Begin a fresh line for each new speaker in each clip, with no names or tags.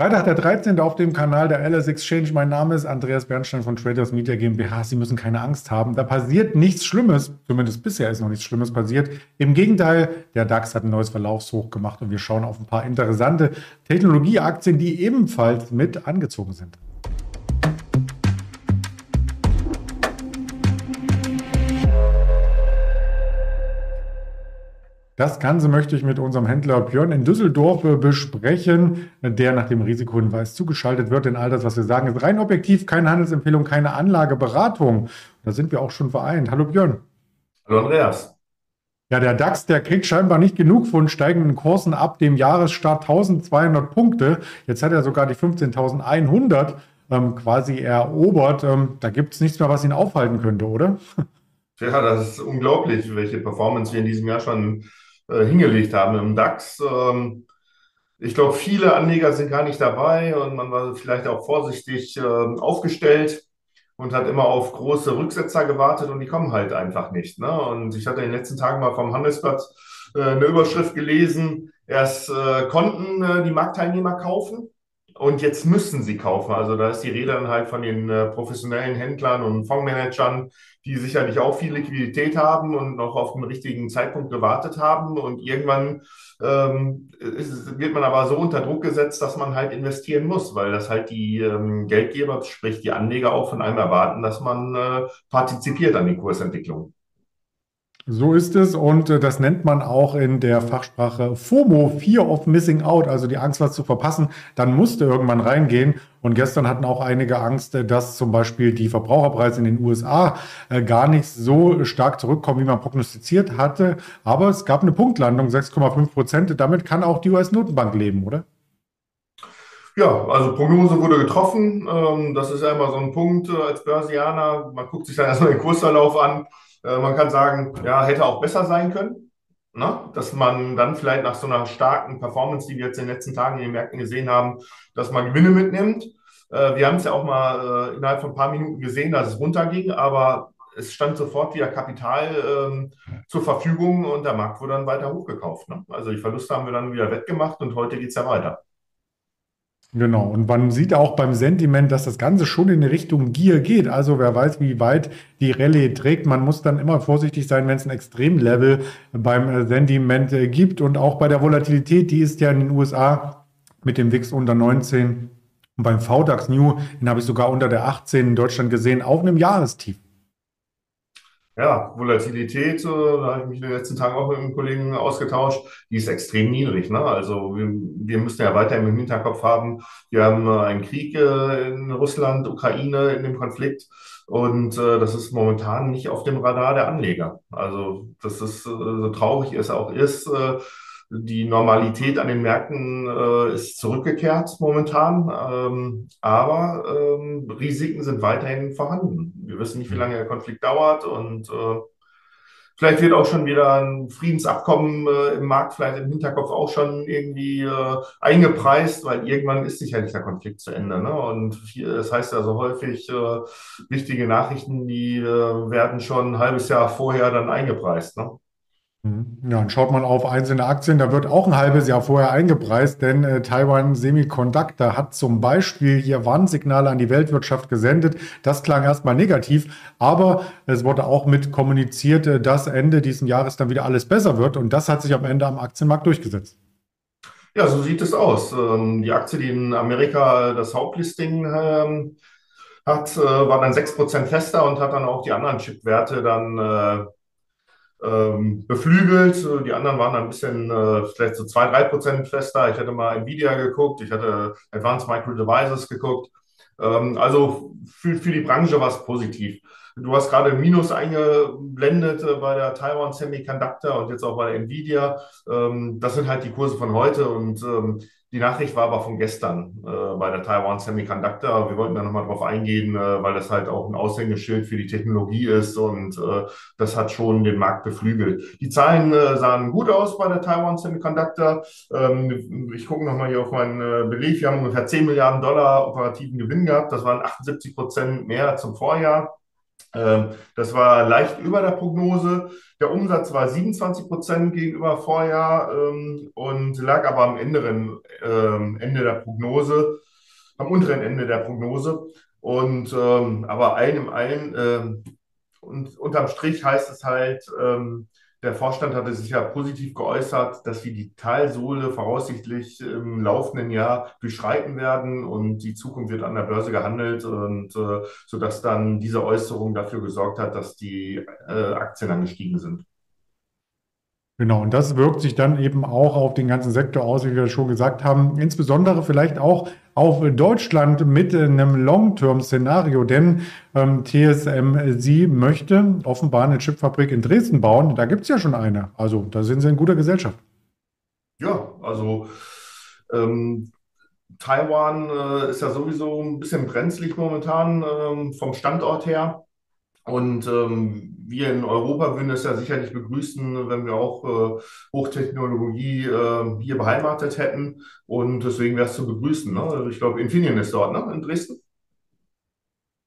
Freitag der 13. auf dem Kanal der LS Exchange. Mein Name ist Andreas Bernstein von Traders Media GmbH. Sie müssen keine Angst haben. Da passiert nichts Schlimmes. Zumindest bisher ist noch nichts Schlimmes passiert. Im Gegenteil, der DAX hat ein neues Verlaufshoch gemacht und wir schauen auf ein paar interessante Technologieaktien, die ebenfalls mit angezogen sind. Das Ganze möchte ich mit unserem Händler Björn in Düsseldorf besprechen, der nach dem Risikohinweis zugeschaltet wird. Denn all das, was wir sagen, ist rein objektiv, keine Handelsempfehlung, keine Anlageberatung. Da sind wir auch schon vereint. Hallo Björn.
Hallo Andreas.
Ja, der DAX, der kriegt scheinbar nicht genug von steigenden Kursen ab dem Jahresstart 1200 Punkte. Jetzt hat er sogar die 15.100 ähm, quasi erobert. Ähm, da gibt es nichts mehr, was ihn aufhalten könnte, oder?
Ja, das ist unglaublich, welche Performance wir in diesem Jahr schon äh, hingelegt haben im DAX. Ähm, ich glaube, viele Anleger sind gar nicht dabei und man war vielleicht auch vorsichtig äh, aufgestellt und hat immer auf große Rücksetzer gewartet und die kommen halt einfach nicht. Ne? Und ich hatte in den letzten Tagen mal vom Handelsblatt äh, eine Überschrift gelesen, erst äh, konnten äh, die Marktteilnehmer kaufen und jetzt müssen sie kaufen. Also da ist die Rede dann halt von den äh, professionellen Händlern und Fondsmanagern, die sicherlich auch viel Liquidität haben und noch auf den richtigen Zeitpunkt gewartet haben. Und irgendwann ähm, ist, wird man aber so unter Druck gesetzt, dass man halt investieren muss, weil das halt die ähm, Geldgeber, sprich die Anleger auch von einem erwarten, dass man äh, partizipiert an den Kursentwicklungen.
So ist es und äh, das nennt man auch in der Fachsprache FOMO, Fear of Missing Out, also die Angst, was zu verpassen. Dann musste irgendwann reingehen und gestern hatten auch einige Angst, äh, dass zum Beispiel die Verbraucherpreise in den USA äh, gar nicht so stark zurückkommen, wie man prognostiziert hatte. Aber es gab eine Punktlandung, 6,5 Prozent. Damit kann auch die US-Notenbank leben, oder?
Ja, also Prognose wurde getroffen. Ähm, das ist ja immer so ein Punkt als Börsianer. Man guckt sich dann erstmal den Kursverlauf an. Äh, man kann sagen, ja, hätte auch besser sein können. Ne? Dass man dann vielleicht nach so einer starken Performance, die wir jetzt in den letzten Tagen in den Märkten gesehen haben, dass man Gewinne mitnimmt. Äh, wir haben es ja auch mal äh, innerhalb von ein paar Minuten gesehen, dass es runterging, aber es stand sofort wieder Kapital ähm, zur Verfügung und der Markt wurde dann weiter hochgekauft. Ne? Also die Verluste haben wir dann wieder wettgemacht und heute geht es ja weiter.
Genau, und man sieht auch beim Sentiment, dass das Ganze schon in Richtung Gier geht. Also wer weiß, wie weit die Rallye trägt. Man muss dann immer vorsichtig sein, wenn es ein Extremlevel beim äh, Sentiment äh, gibt. Und auch bei der Volatilität, die ist ja in den USA mit dem WIX unter 19 und beim VDAX New, den habe ich sogar unter der 18 in Deutschland gesehen, auf einem Jahrestief.
Ja, Volatilität, äh, da habe ich mich in den letzten Tagen auch mit einem Kollegen ausgetauscht, die ist extrem niedrig. Ne? Also wir, wir müssen ja weiter im Hinterkopf haben, wir haben äh, einen Krieg äh, in Russland, Ukraine, in dem Konflikt. Und das ist momentan nicht auf dem Radar der Anleger. Also das ist, so traurig es auch ist, die Normalität an den Märkten äh, ist zurückgekehrt momentan, ähm, aber ähm, Risiken sind weiterhin vorhanden. Wir wissen nicht, wie lange der Konflikt dauert und äh, vielleicht wird auch schon wieder ein Friedensabkommen äh, im Markt vielleicht im Hinterkopf auch schon irgendwie äh, eingepreist, weil irgendwann ist sicherlich der Konflikt zu Ende. Ne? Und hier, das heißt ja so häufig, äh, wichtige Nachrichten, die äh, werden schon ein halbes Jahr vorher dann eingepreist. Ne?
Mhm. Ja, und schaut man auf einzelne Aktien, da wird auch ein halbes Jahr vorher eingepreist, denn äh, Taiwan Semiconductor hat zum Beispiel hier Warnsignale an die Weltwirtschaft gesendet. Das klang erstmal negativ, aber es wurde auch mit kommuniziert, äh, dass Ende dieses Jahres dann wieder alles besser wird und das hat sich am Ende am Aktienmarkt durchgesetzt.
Ja, so sieht es aus. Ähm, die Aktie, die in Amerika das Hauptlisting ähm, hat, äh, war dann 6% fester und hat dann auch die anderen Chipwerte dann äh, ähm, beflügelt. Die anderen waren ein bisschen, äh, vielleicht so zwei, drei Prozent fester. Ich hatte mal Nvidia geguckt, ich hatte Advanced Micro Devices geguckt. Ähm, also für, für die Branche war es positiv. Du hast gerade Minus eingeblendet äh, bei der Taiwan Semiconductor und jetzt auch bei Nvidia. Ähm, das sind halt die Kurse von heute und ähm, die Nachricht war aber von gestern äh, bei der Taiwan Semiconductor. Wir wollten da nochmal drauf eingehen, äh, weil das halt auch ein Aushängeschild für die Technologie ist und das hat schon den Markt beflügelt. Die Zahlen sahen gut aus bei der Taiwan Semiconductor. Ähm, ich gucke nochmal hier auf meinen Beleg. Wir haben ungefähr 10 Milliarden Dollar operativen Gewinn gehabt. Das waren 78 Prozent mehr zum Vorjahr. Ähm, das war leicht über der Prognose. Der Umsatz war 27 Prozent gegenüber Vorjahr ähm, und lag aber am anderen ähm, Ende der Prognose, am unteren Ende der Prognose. Und aber allen im allen und unterm Strich heißt es halt, der Vorstand hatte sich ja positiv geäußert, dass wir die Talsohle voraussichtlich im laufenden Jahr durchschreiten werden und die Zukunft wird an der Börse gehandelt und äh, sodass dann diese Äußerung dafür gesorgt hat, dass die äh, Aktien angestiegen sind.
Genau, und das wirkt sich dann eben auch auf den ganzen Sektor aus, wie wir schon gesagt haben, insbesondere vielleicht auch auf Deutschland mit einem Long-Term-Szenario, denn ähm, TSMC möchte offenbar eine Chipfabrik in Dresden bauen. Da gibt es ja schon eine. Also da sind sie in guter Gesellschaft.
Ja, also ähm, Taiwan äh, ist ja sowieso ein bisschen brenzlig momentan ähm, vom Standort her. Und ähm, wir in Europa würden es ja sicherlich begrüßen, wenn wir auch äh, Hochtechnologie äh, hier beheimatet hätten. Und deswegen wäre es zu begrüßen. Ne? Ich glaube, Infineon ist dort, ne? in Dresden.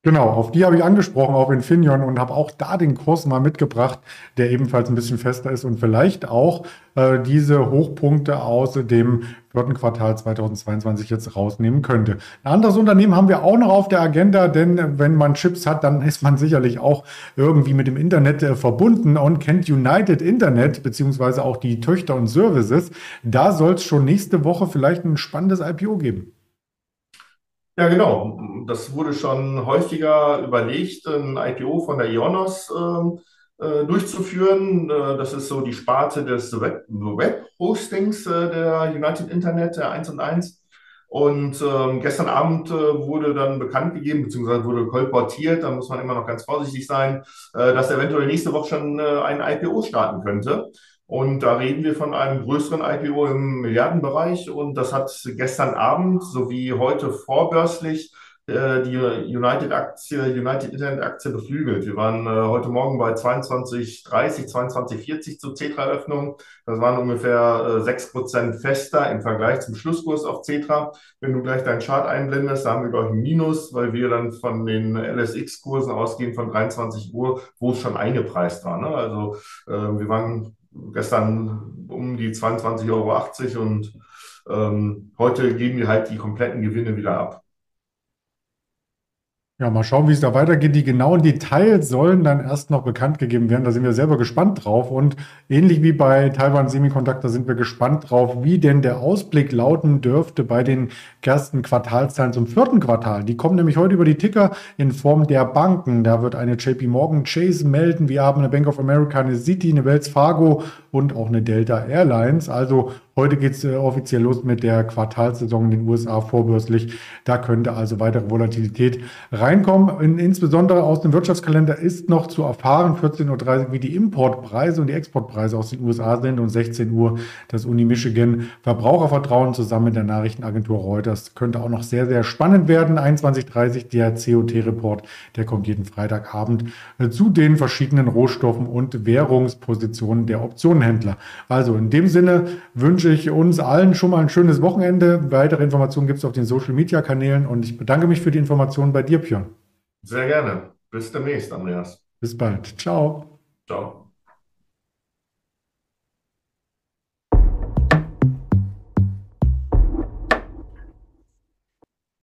Genau, auf die habe ich angesprochen, auf Infineon und habe auch da den Kurs mal mitgebracht, der ebenfalls ein bisschen fester ist und vielleicht auch äh, diese Hochpunkte aus dem vierten Quartal 2022 jetzt rausnehmen könnte. Ein anderes Unternehmen haben wir auch noch auf der Agenda, denn wenn man Chips hat, dann ist man sicherlich auch irgendwie mit dem Internet äh, verbunden und kennt United Internet beziehungsweise auch die Töchter und Services. Da soll es schon nächste Woche vielleicht ein spannendes IPO geben.
Ja, genau. Das wurde schon häufiger überlegt, ein IPO von der Ionos ähm, äh, durchzuführen. Äh, das ist so die Sparte des Web-Hostings äh, der United Internet, der 1 und 1. Und ähm, gestern Abend äh, wurde dann bekannt gegeben, beziehungsweise wurde kolportiert, da muss man immer noch ganz vorsichtig sein, äh, dass eventuell nächste Woche schon äh, ein IPO starten könnte. Und da reden wir von einem größeren IPO im Milliardenbereich. Und das hat gestern Abend sowie heute vorbörslich äh, die United-Aktie, United Internet-Aktie beflügelt. Wir waren äh, heute Morgen bei 22,30, 22,40 zur Cetra-Öffnung. Das waren ungefähr äh, 6% fester im Vergleich zum Schlusskurs auf Cetra. Wenn du gleich deinen Chart einblendest, da haben wir, glaube ich, ein Minus, weil wir dann von den LSX-Kursen ausgehen von 23 Uhr, wo es schon eingepreist war. Ne? Also äh, wir waren gestern um die 22,80 Euro und ähm, heute geben wir halt die kompletten Gewinne wieder ab.
Ja, mal schauen, wie es da weitergeht. Die genauen Details sollen dann erst noch bekannt gegeben werden. Da sind wir selber gespannt drauf. Und ähnlich wie bei Taiwan Semiconductor sind wir gespannt drauf, wie denn der Ausblick lauten dürfte bei den ersten Quartalszahlen zum vierten Quartal. Die kommen nämlich heute über die Ticker in Form der Banken. Da wird eine JP Morgan Chase melden. Wir haben eine Bank of America, eine Citi, eine Wells Fargo und auch eine Delta Airlines. Also Heute geht es äh, offiziell los mit der Quartalssaison in den USA vorbörslich. Da könnte also weitere Volatilität reinkommen. In, insbesondere aus dem Wirtschaftskalender ist noch zu erfahren, 14.30 Uhr, wie die Importpreise und die Exportpreise aus den USA sind und 16 Uhr das Uni Michigan Verbrauchervertrauen zusammen mit der Nachrichtenagentur Reuters. Könnte auch noch sehr, sehr spannend werden. 21.30 der COT-Report, der kommt jeden Freitagabend äh, zu den verschiedenen Rohstoffen und Währungspositionen der Optionenhändler. Also in dem Sinne wünsche wünsche ich uns allen schon mal ein schönes Wochenende. Weitere Informationen gibt es auf den Social Media Kanälen und ich bedanke mich für die Informationen bei dir, Björn.
Sehr gerne. Bis demnächst, Andreas.
Bis bald. Ciao. Ciao.